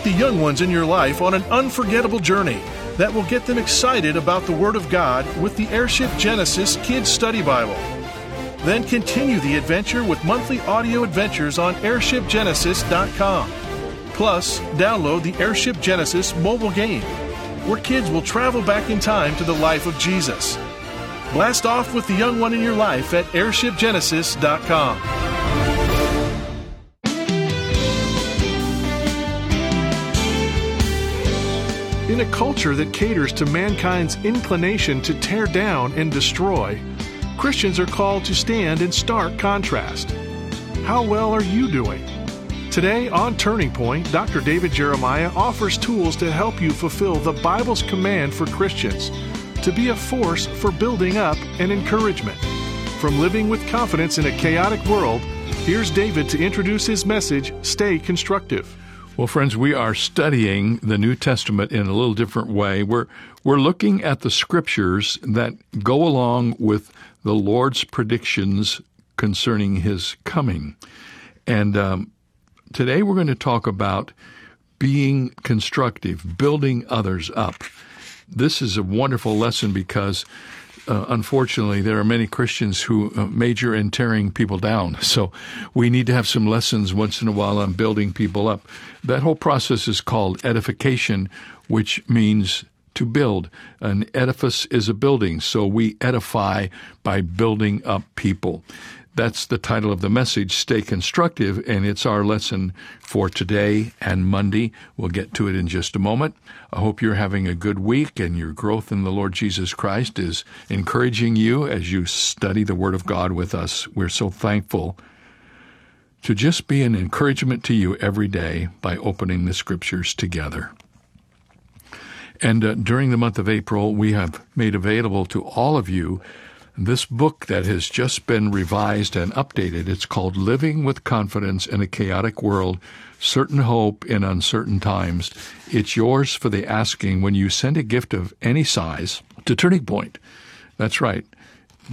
Take the young ones in your life on an unforgettable journey that will get them excited about the Word of God with the Airship Genesis Kids Study Bible. Then continue the adventure with monthly audio adventures on airshipgenesis.com. Plus, download the Airship Genesis mobile game, where kids will travel back in time to the life of Jesus. Blast off with the young one in your life at airshipgenesis.com. In a culture that caters to mankind's inclination to tear down and destroy, Christians are called to stand in stark contrast. How well are you doing? Today on Turning Point, Dr. David Jeremiah offers tools to help you fulfill the Bible's command for Christians to be a force for building up and encouragement. From living with confidence in a chaotic world, here's David to introduce his message Stay Constructive. Well, friends, we are studying the New Testament in a little different way. We're we're looking at the scriptures that go along with the Lord's predictions concerning His coming, and um, today we're going to talk about being constructive, building others up. This is a wonderful lesson because uh, unfortunately, there are many Christians who uh, major in tearing people down. So we need to have some lessons once in a while on building people up. That whole process is called edification, which means to build. An edifice is a building, so we edify by building up people. That's the title of the message, Stay Constructive, and it's our lesson for today and Monday. We'll get to it in just a moment. I hope you're having a good week and your growth in the Lord Jesus Christ is encouraging you as you study the Word of God with us. We're so thankful to just be an encouragement to you every day by opening the Scriptures together. And uh, during the month of April, we have made available to all of you this book that has just been revised and updated. It's called Living with Confidence in a Chaotic World Certain Hope in Uncertain Times. It's yours for the asking when you send a gift of any size to Turning Point. That's right.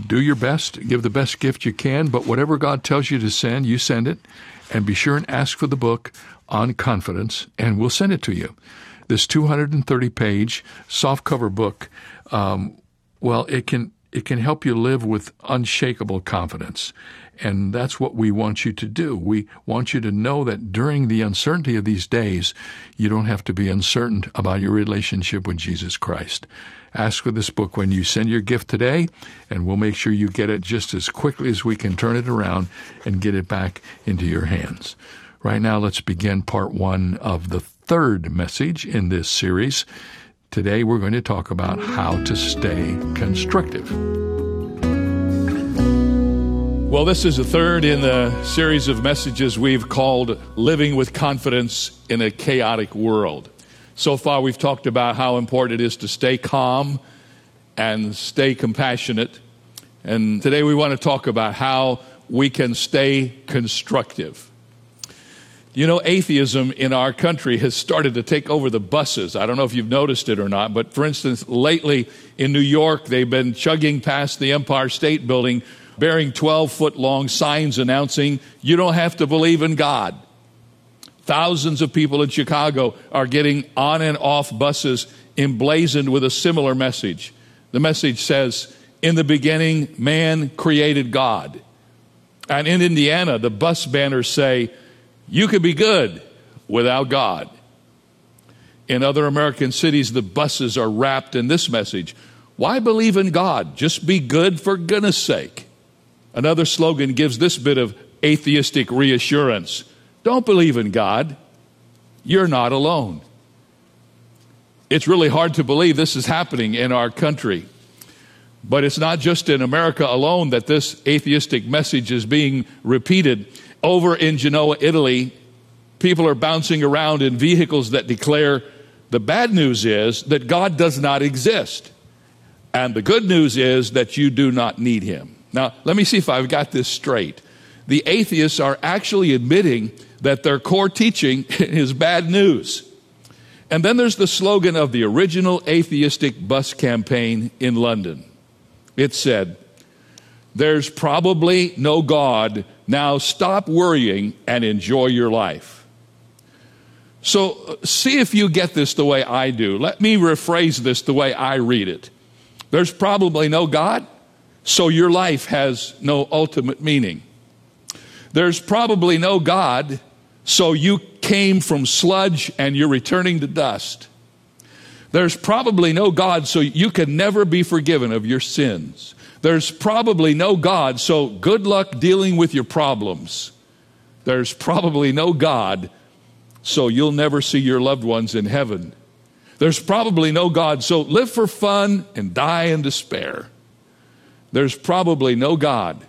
Do your best, give the best gift you can, but whatever God tells you to send, you send it. And be sure and ask for the book on confidence, and we'll send it to you. This 230 page softcover book, um, well, it can it can help you live with unshakable confidence. And that's what we want you to do. We want you to know that during the uncertainty of these days, you don't have to be uncertain about your relationship with Jesus Christ. Ask for this book when you send your gift today, and we'll make sure you get it just as quickly as we can turn it around and get it back into your hands. Right now, let's begin part one of the third message in this series. Today we're going to talk about how to stay constructive. Well, this is the third in the series of messages we've called Living with Confidence in a Chaotic World. So far, we've talked about how important it is to stay calm and stay compassionate. And today we want to talk about how we can stay constructive. You know, atheism in our country has started to take over the buses. I don't know if you've noticed it or not, but for instance, lately in New York, they've been chugging past the Empire State Building bearing 12 foot long signs announcing, you don't have to believe in God. Thousands of people in Chicago are getting on and off buses emblazoned with a similar message. The message says, In the beginning, man created God. And in Indiana, the bus banners say, you could be good without God. In other American cities, the buses are wrapped in this message Why believe in God? Just be good for goodness sake. Another slogan gives this bit of atheistic reassurance Don't believe in God. You're not alone. It's really hard to believe this is happening in our country. But it's not just in America alone that this atheistic message is being repeated. Over in Genoa, Italy, people are bouncing around in vehicles that declare the bad news is that God does not exist. And the good news is that you do not need him. Now, let me see if I've got this straight. The atheists are actually admitting that their core teaching is bad news. And then there's the slogan of the original atheistic bus campaign in London. It said, There's probably no God now stop worrying and enjoy your life. So uh, see if you get this the way I do. Let me rephrase this the way I read it. There's probably no God, so your life has no ultimate meaning. There's probably no God, so you came from sludge and you're returning to dust. There's probably no God, so you can never be forgiven of your sins. There's probably no God, so good luck dealing with your problems. There's probably no God, so you'll never see your loved ones in heaven. There's probably no God, so live for fun and die in despair. There's probably no God,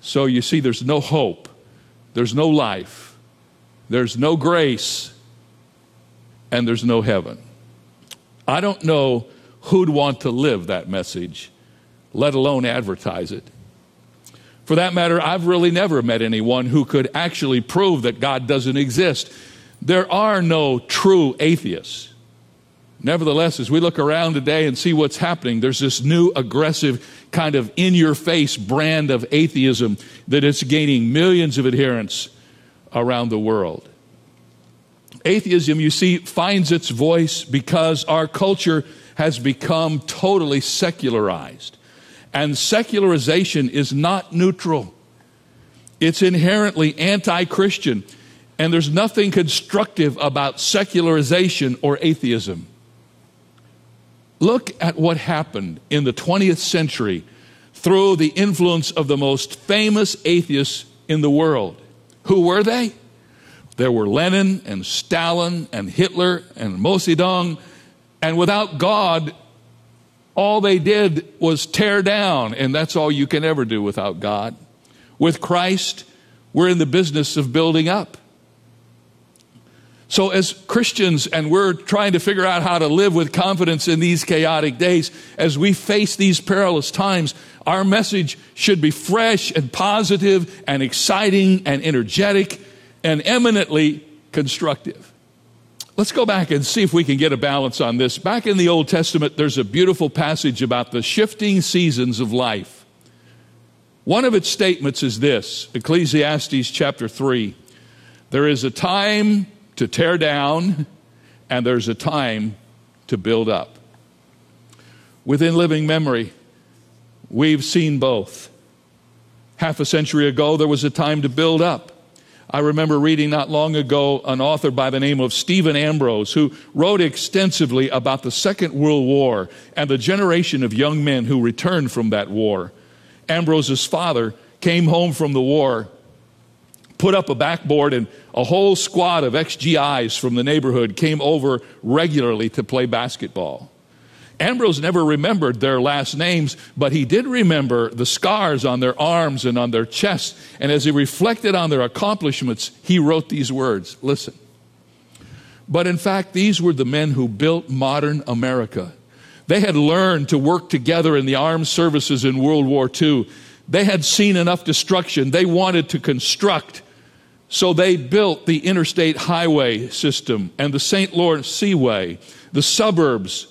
so you see, there's no hope, there's no life, there's no grace, and there's no heaven. I don't know who'd want to live that message, let alone advertise it. For that matter, I've really never met anyone who could actually prove that God doesn't exist. There are no true atheists. Nevertheless, as we look around today and see what's happening, there's this new aggressive kind of in your face brand of atheism that is gaining millions of adherents around the world. Atheism, you see, finds its voice because our culture has become totally secularized. And secularization is not neutral, it's inherently anti Christian. And there's nothing constructive about secularization or atheism. Look at what happened in the 20th century through the influence of the most famous atheists in the world. Who were they? There were Lenin and Stalin and Hitler and Mao Zedong. And without God, all they did was tear down, and that's all you can ever do without God. With Christ, we're in the business of building up. So, as Christians, and we're trying to figure out how to live with confidence in these chaotic days, as we face these perilous times, our message should be fresh and positive and exciting and energetic and eminently constructive. Let's go back and see if we can get a balance on this. Back in the Old Testament, there's a beautiful passage about the shifting seasons of life. One of its statements is this Ecclesiastes chapter 3 There is a time to tear down, and there's a time to build up. Within living memory, we've seen both. Half a century ago, there was a time to build up. I remember reading not long ago an author by the name of Stephen Ambrose who wrote extensively about the Second World War and the generation of young men who returned from that war. Ambrose's father came home from the war put up a backboard, and a whole squad of XGIs from the neighborhood came over regularly to play basketball. Ambrose never remembered their last names, but he did remember the scars on their arms and on their chests. And as he reflected on their accomplishments, he wrote these words Listen. But in fact, these were the men who built modern America. They had learned to work together in the armed services in World War II. They had seen enough destruction. They wanted to construct so they built the interstate highway system and the St. Lawrence Seaway, the suburbs,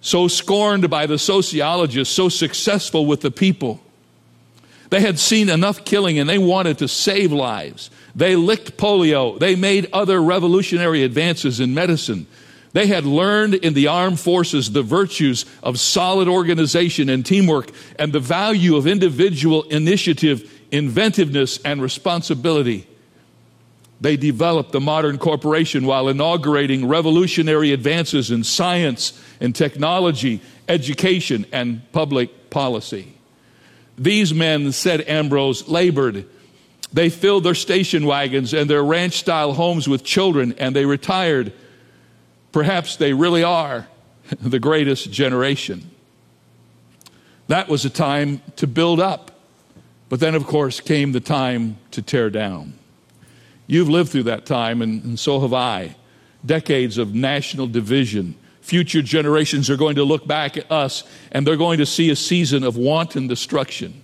so scorned by the sociologists, so successful with the people. They had seen enough killing and they wanted to save lives. They licked polio. They made other revolutionary advances in medicine. They had learned in the armed forces the virtues of solid organization and teamwork and the value of individual initiative, inventiveness, and responsibility. They developed the modern corporation while inaugurating revolutionary advances in science and technology, education, and public policy. These men, said Ambrose, labored. They filled their station wagons and their ranch style homes with children, and they retired. Perhaps they really are the greatest generation. That was a time to build up. But then, of course, came the time to tear down. You've lived through that time, and, and so have I. Decades of national division. Future generations are going to look back at us and they're going to see a season of wanton destruction.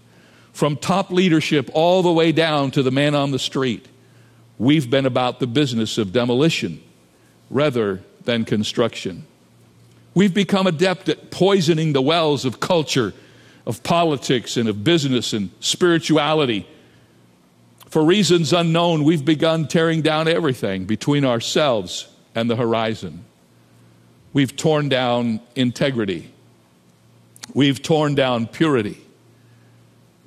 From top leadership all the way down to the man on the street, we've been about the business of demolition rather than construction. We've become adept at poisoning the wells of culture, of politics, and of business and spirituality For reasons unknown, we've begun tearing down everything between ourselves and the horizon. We've torn down integrity. We've torn down purity.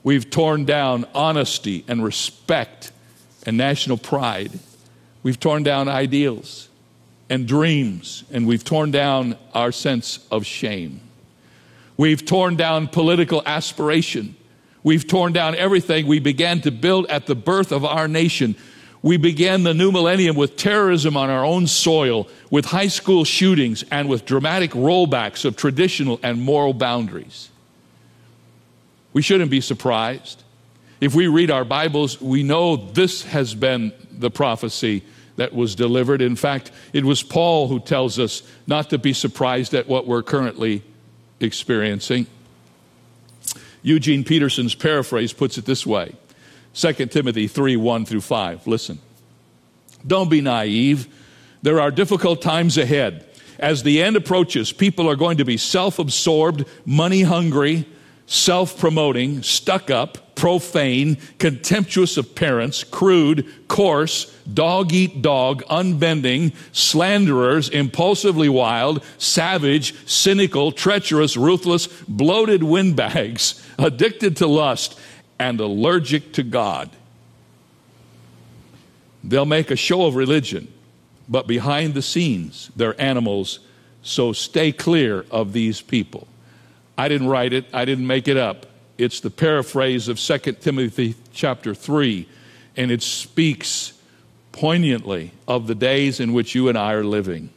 We've torn down honesty and respect and national pride. We've torn down ideals and dreams, and we've torn down our sense of shame. We've torn down political aspiration. We've torn down everything we began to build at the birth of our nation. We began the new millennium with terrorism on our own soil, with high school shootings, and with dramatic rollbacks of traditional and moral boundaries. We shouldn't be surprised. If we read our Bibles, we know this has been the prophecy that was delivered. In fact, it was Paul who tells us not to be surprised at what we're currently experiencing. Eugene Peterson's paraphrase puts it this way 2 Timothy 3 1 through 5. Listen. Don't be naive. There are difficult times ahead. As the end approaches, people are going to be self absorbed, money hungry, self promoting, stuck up, profane, contemptuous of parents, crude, coarse, dog eat dog, unbending, slanderers, impulsively wild, savage, cynical, treacherous, ruthless, bloated windbags, addicted to lust, and allergic to God. They'll make a show of religion, but behind the scenes, they're animals, so stay clear of these people. I didn't write it, I didn't make it up. It's the paraphrase of 2 Timothy chapter 3, and it speaks poignantly of the days in which you and I are living.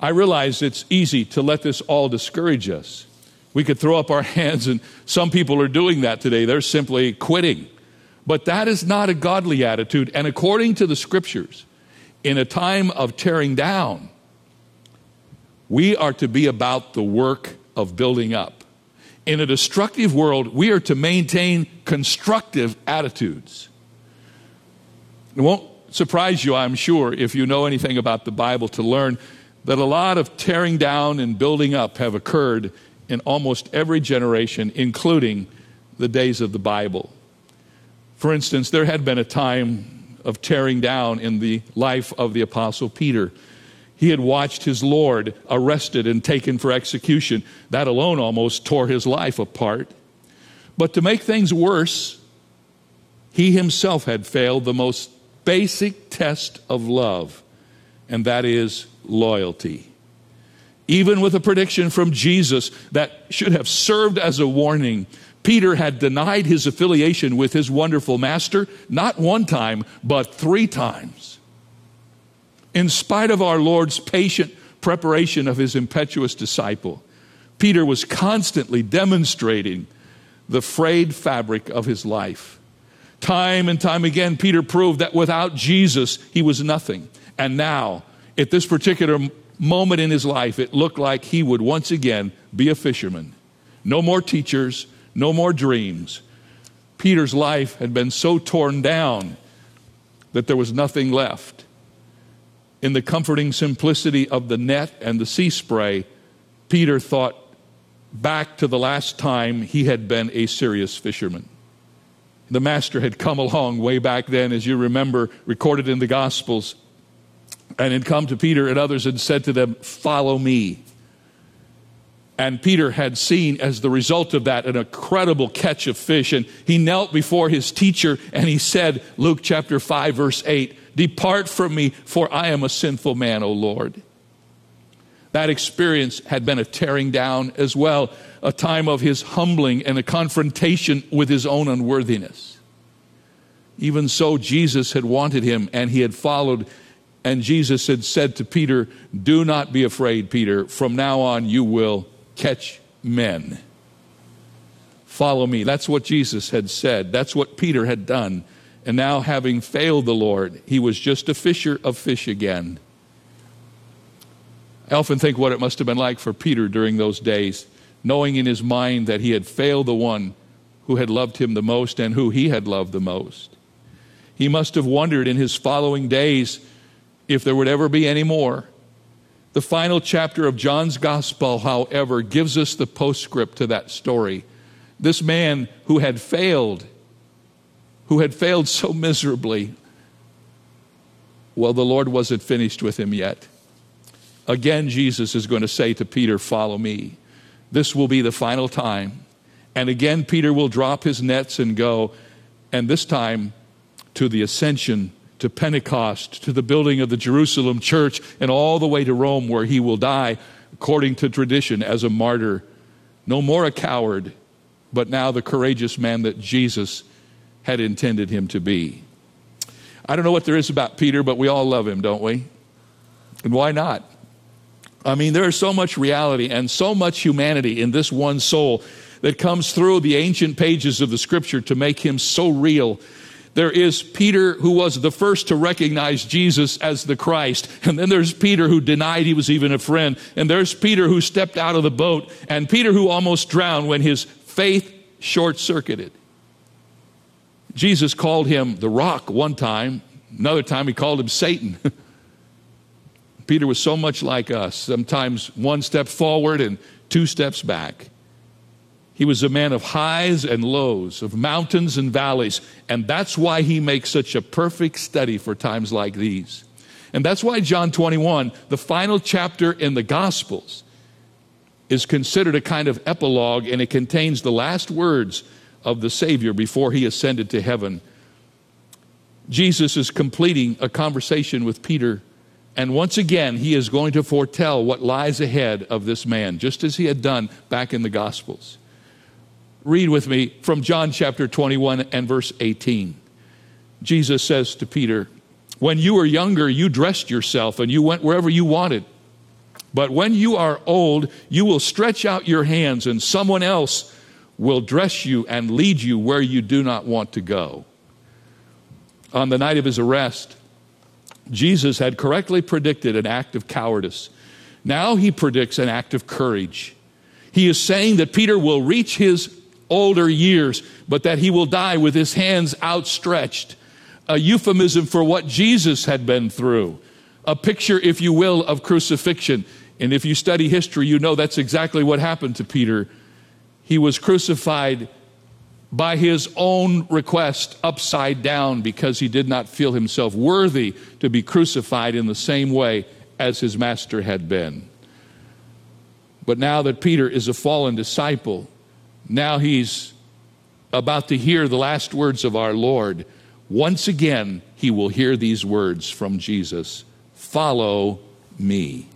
I realize it's easy to let this all discourage us. We could throw up our hands, and some people are doing that today. They're simply quitting. But that is not a godly attitude. And according to the scriptures, in a time of tearing down, we are to be about the work of building up. In a destructive world, we are to maintain constructive attitudes. It won't surprise you, I'm sure, if you know anything about the Bible, to learn that a lot of tearing down and building up have occurred in almost every generation, including the days of the Bible. For instance, there had been a time of tearing down in the life of the Apostle Peter. He had watched his Lord arrested and taken for execution. That alone almost tore his life apart. But to make things worse, he himself had failed the most basic test of love, and that is loyalty. Even with a prediction from Jesus that should have served as a warning, Peter had denied his affiliation with his wonderful master not one time, but three times. In spite of our Lord's patient preparation of his impetuous disciple, Peter was constantly demonstrating the frayed fabric of his life. Time and time again, Peter proved that without Jesus, he was nothing. And now, at this particular moment in his life, it looked like he would once again be a fisherman. No more teachers, no more dreams. Peter's life had been so torn down that there was nothing left. In the comforting simplicity of the net and the sea spray, Peter thought back to the last time he had been a serious fisherman. The master had come along way back then, as you remember, recorded in the Gospels, and had come to Peter and others and said to them, Follow me. And Peter had seen, as the result of that, an incredible catch of fish. And he knelt before his teacher and he said, Luke chapter 5, verse 8, Depart from me, for I am a sinful man, O Lord. That experience had been a tearing down as well, a time of his humbling and a confrontation with his own unworthiness. Even so, Jesus had wanted him and he had followed and Jesus had said to Peter, Do not be afraid, Peter. From now on, you will catch men. Follow me. That's what Jesus had said. That's what Peter had done. And now, having failed the Lord, he was just a fisher of fish again. I often think what it must have been like for Peter during those days, knowing in his mind that he had failed the one who had loved him the most and who he had loved the most. He must have wondered in his following days if there would ever be any more. The final chapter of John's Gospel, however, gives us the postscript to that story. This man who had failed who had failed so miserably, well, the Lord wasn't finished with him yet. Again, Jesus is going to say to Peter, Follow me. This will be the final time. And again, Peter will drop his nets and go, and this time to the ascension, to Pentecost, to the building of the Jerusalem church, and all the way to Rome, where he will die, according to tradition, as a martyr. No more a coward, but now the courageous man that Jesus had intended him to be. I don't know what there is about Peter, but we all love him, don't we? And why not? I mean, there is so much reality and so much humanity in this one soul that comes through the ancient pages of the scripture to make him so real. There is Peter who was the first to recognize Jesus as the Christ. And then there's Peter who denied he was even a friend. And there's Peter who stepped out of the boat. And Peter who almost drowned when his faith short circuited. Jesus called him the rock one time, another time he called him Satan. Peter was so much like us, sometimes one step forward and two steps back. He was a man of highs and lows, of mountains and valleys, and that's why he makes such a perfect study for times like these. And that's why John 21, the final chapter in the Gospels, is considered a kind of epilogue and it contains the last words of the Savior before he ascended to heaven. Jesus is completing a conversation with Peter, and once again, he is going to foretell what lies ahead of this man, just as he had done back in the Gospels. Read with me from John chapter 21 and verse 18. Jesus says to Peter, When you were younger, you dressed yourself and you went wherever you wanted. But when you are old, you will stretch out your hands, and someone else will dress you and lead you where you do not want to go. On the night of his arrest, Jesus had correctly predicted an act of cowardice. Now he predicts an act of courage. He is saying that Peter will reach his older years, but that he will die with his hands outstretched. A euphemism for what Jesus had been through. A picture, if you will, of crucifixion. And if you study history, you know that's exactly what happened to Peter he was crucified by his own request upside down because he did not feel himself worthy to be crucified in the same way as his master had been. But now that Peter is a fallen disciple, now he's about to hear the last words of our Lord. Once again, he will hear these words from Jesus Follow me.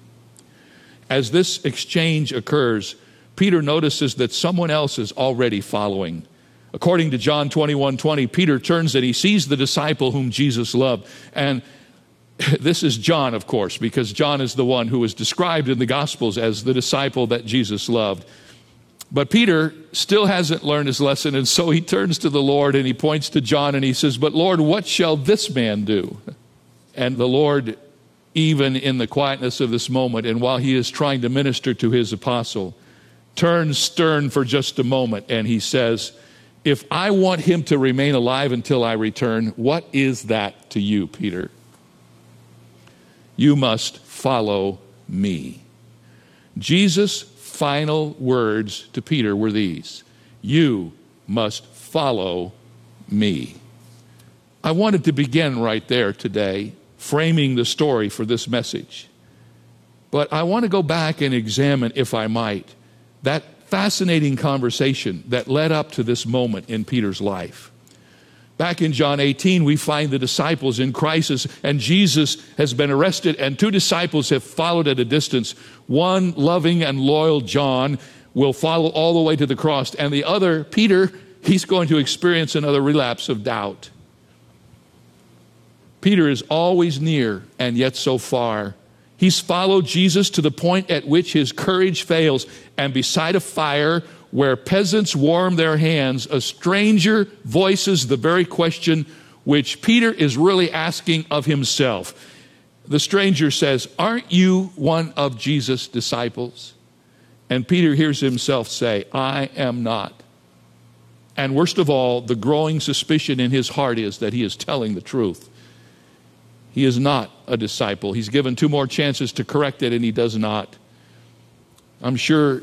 As this exchange occurs, Peter notices that someone else is already following. According to John 21 20, Peter turns and he sees the disciple whom Jesus loved. And this is John, of course, because John is the one who is described in the Gospels as the disciple that Jesus loved. But Peter still hasn't learned his lesson, and so he turns to the Lord and he points to John and he says, But Lord, what shall this man do? And the Lord, even in the quietness of this moment, and while he is trying to minister to his apostle, turns stern for just a moment and he says, If I want him to remain alive until I return, what is that to you, Peter? You must follow me. Jesus' final words to Peter were these You must follow me. I wanted to begin right there today, framing the story for this message. But I want to go back and examine, if I might, that fascinating conversation that led up to this moment in Peter's life. Back in John 18, we find the disciples in crisis, and Jesus has been arrested, and two disciples have followed at a distance. One, loving and loyal John, will follow all the way to the cross, and the other, Peter, he's going to experience another relapse of doubt. Peter is always near and yet so far. He's followed Jesus to the point at which his courage fails, and beside a fire where peasants warm their hands, a stranger voices the very question which Peter is really asking of himself. The stranger says, Aren't you one of Jesus' disciples? And Peter hears himself say, I am not. And worst of all, the growing suspicion in his heart is that he is telling the truth. He is not a disciple. He's given two more chances to correct it, and he does not. I'm sure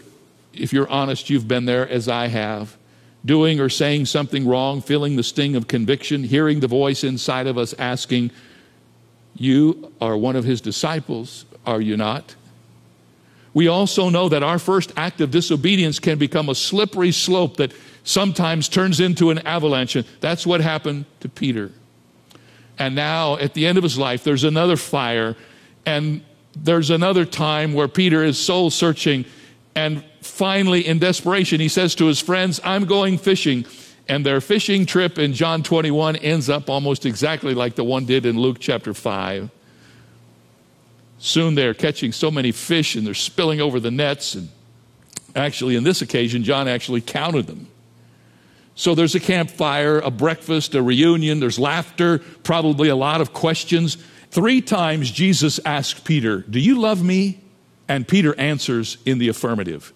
if you're honest, you've been there as I have. doing or saying something wrong, feeling the sting of conviction, hearing the voice inside of us asking, You are one of his disciples, are you not? We also know that our first act of disobedience can become a slippery slope that sometimes turns into an avalanche. And That's what happened to Peter. And now, at the end of his life, there's another fire, and there's another time where Peter is soul searching, and finally, in desperation, he says to his friends, I'm going fishing. And their fishing trip in John 21 ends up almost exactly like the one did in Luke chapter 5. Soon they're catching so many fish and they're spilling over the nets. And actually, in this occasion, John actually counted them. So there's a campfire, a breakfast, a reunion, there's laughter, probably a lot of questions. Three times Jesus asks Peter, Do you love me? And Peter answers in the affirmative.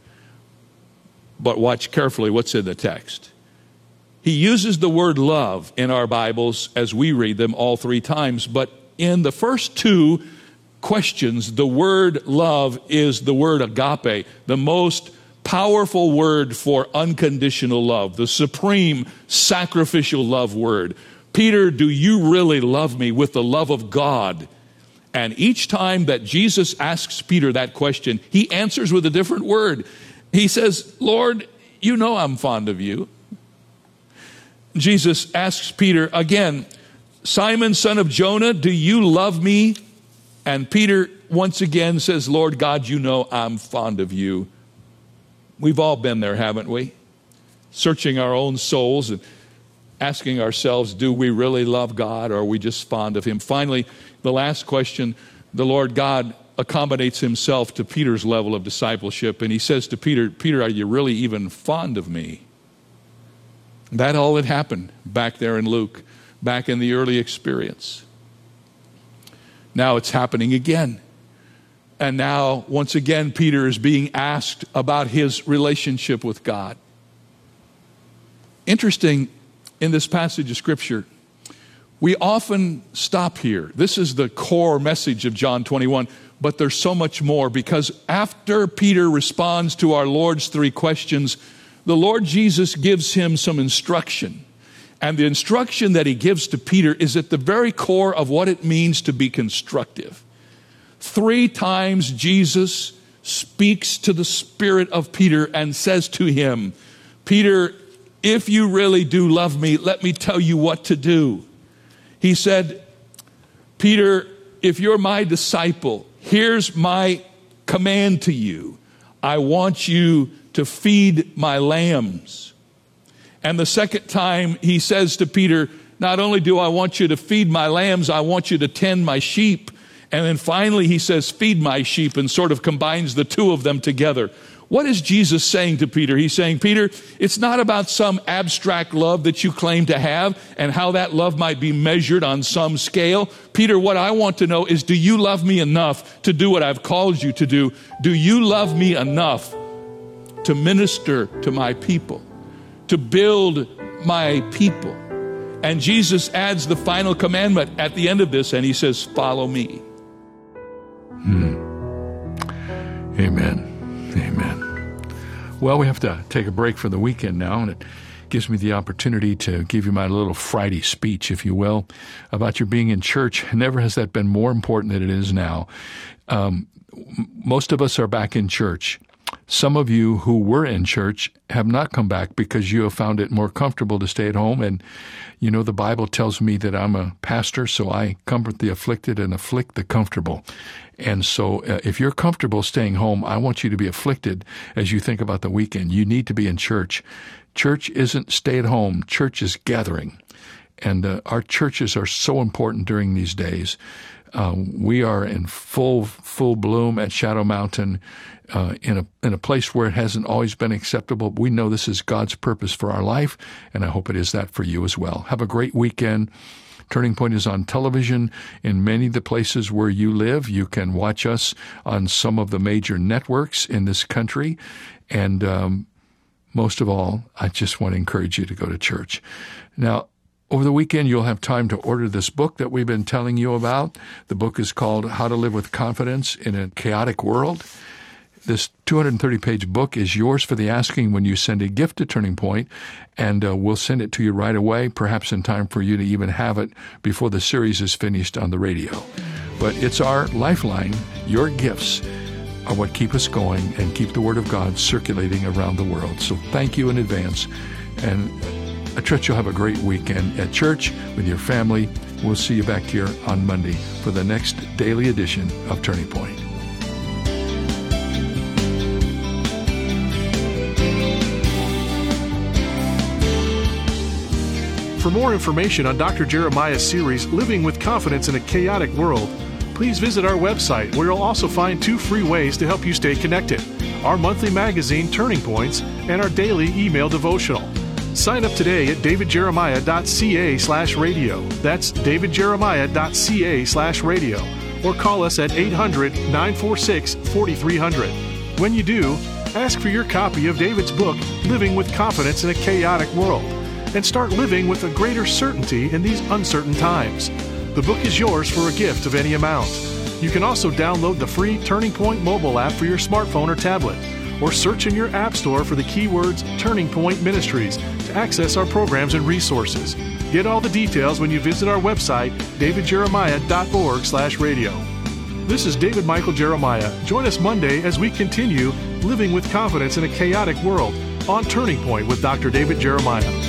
But watch carefully what's in the text. He uses the word love in our Bibles as we read them all three times, but in the first two, questions, the word love is the word agape, the most powerful word for unconditional love, the supreme sacrificial love word. Peter, do you really love me with the love of God? And each time that Jesus asks Peter that question, he answers with a different word. He says, Lord, you know I'm fond of you. Jesus asks Peter again, Simon, son of Jonah, do you love me? And Peter once again says, Lord God, you know I'm fond of you. We've all been there, haven't we? Searching our own souls and asking ourselves, do we really love God or are we just fond of Him? Finally, the last question the Lord God accommodates Himself to Peter's level of discipleship, and He says to Peter, Peter, are you really even fond of me? That all had happened back there in Luke, back in the early experience. Now it's happening again. And now, once again, Peter is being asked about his relationship with God. Interesting in this passage of Scripture, we often stop here. This is the core message of John 21, but there's so much more because after Peter responds to our Lord's three questions, the Lord Jesus gives him some instruction. And the instruction that he gives to Peter is at the very core of what it means to be constructive. Three times Jesus speaks to the spirit of Peter and says to him, Peter, if you really do love me, let me tell you what to do. He said, Peter, if you're my disciple, here's my command to you. I want you to feed my lambs. And the second time he says to Peter, Not only do I want you to feed my lambs, I want you to tend my sheep. And then finally he says, Feed my sheep, and sort of combines the two of them together. What is Jesus saying to Peter? He's saying, Peter, it's not about some abstract love that you claim to have and how that love might be measured on some scale. Peter, what I want to know is do you love me enough to do what I've called you to do? Do you love me enough to minister to my people? to build my people. And Jesus adds the final commandment at the end of this, and he says, Follow me. Hmm. Amen. Amen. Well, we have to take a break for the weekend now, and it gives me the opportunity to give you my little Friday speech, if you will, about your being in church. Never has that been more important than it is now. Um, most of us are back in church. Some of you who were in church have not come back because you have found it more comfortable to stay at home. And, you know, the Bible tells me that I'm a pastor, so I comfort the afflicted and afflict the comfortable. And so, uh, if you're comfortable staying home, I want you to be afflicted as you think about the weekend. You need to be in church. Church isn't stay at home, church is gathering. And uh, our churches are so important during these days. Uh, we are in full full bloom at Shadow Mountain, uh, in a in a place where it hasn't always been acceptable. We know this is God's purpose for our life, and I hope it is that for you as well. Have a great weekend. Turning Point is on television in many of the places where you live. You can watch us on some of the major networks in this country, and um, most of all, I just want to encourage you to go to church. Now, over the weekend, you'll have time to order this book that we've been telling you about. The book is called How to Live with Confidence in a Chaotic World. This 230 page book is yours for the asking when you send a gift to Turning Point, and uh, we'll send it to you right away, perhaps in time for you to even have it before the series is finished on the radio. But it's our lifeline. Your gifts are what keep us going and keep the Word of God circulating around the world. So thank you in advance. And I trust you'll have a great weekend at church with your family. We'll see you back here on Monday for the next daily edition of Turning Point. For more information on Dr. Jeremiah's series, Living with Confidence in a Chaotic World, please visit our website where you'll also find two free ways to help you stay connected our monthly magazine, Turning Points, and our daily email devotional. Sign up today at davidjeremiah.ca slash radio. That's davidjeremiah.ca slash radio. Or call us at 800 946 4300. When you do, ask for your copy of David's book, Living with Confidence in a Chaotic World and start living with a greater certainty in these uncertain times. The book is yours for a gift of any amount. You can also download the free Turning Point mobile app for your smartphone or tablet, or search in your app store for the keywords Turning Point Ministries to access our programs and resources. Get all the details when you visit our website, davidjeremiah.org/radio. This is David Michael Jeremiah. Join us Monday as we continue living with confidence in a chaotic world on Turning Point with Dr. David Jeremiah.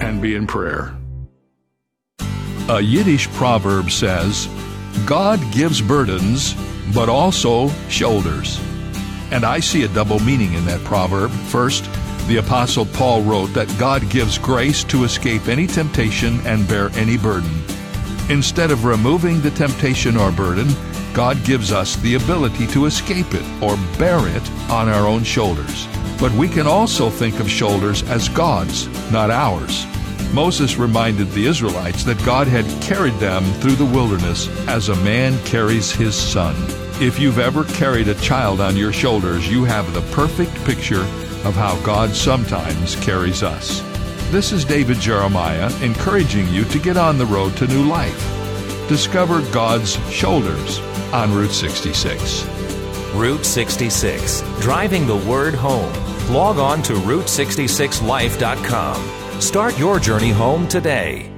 and be in prayer. A Yiddish proverb says, God gives burdens, but also shoulders. And I see a double meaning in that proverb. First, the Apostle Paul wrote that God gives grace to escape any temptation and bear any burden. Instead of removing the temptation or burden, God gives us the ability to escape it or bear it on our own shoulders. But we can also think of shoulders as God's, not ours. Moses reminded the Israelites that God had carried them through the wilderness as a man carries his son. If you've ever carried a child on your shoulders, you have the perfect picture of how God sometimes carries us. This is David Jeremiah encouraging you to get on the road to new life. Discover God's shoulders on Route 66. Route 66, driving the word home. Log on to Route66Life.com. Start your journey home today.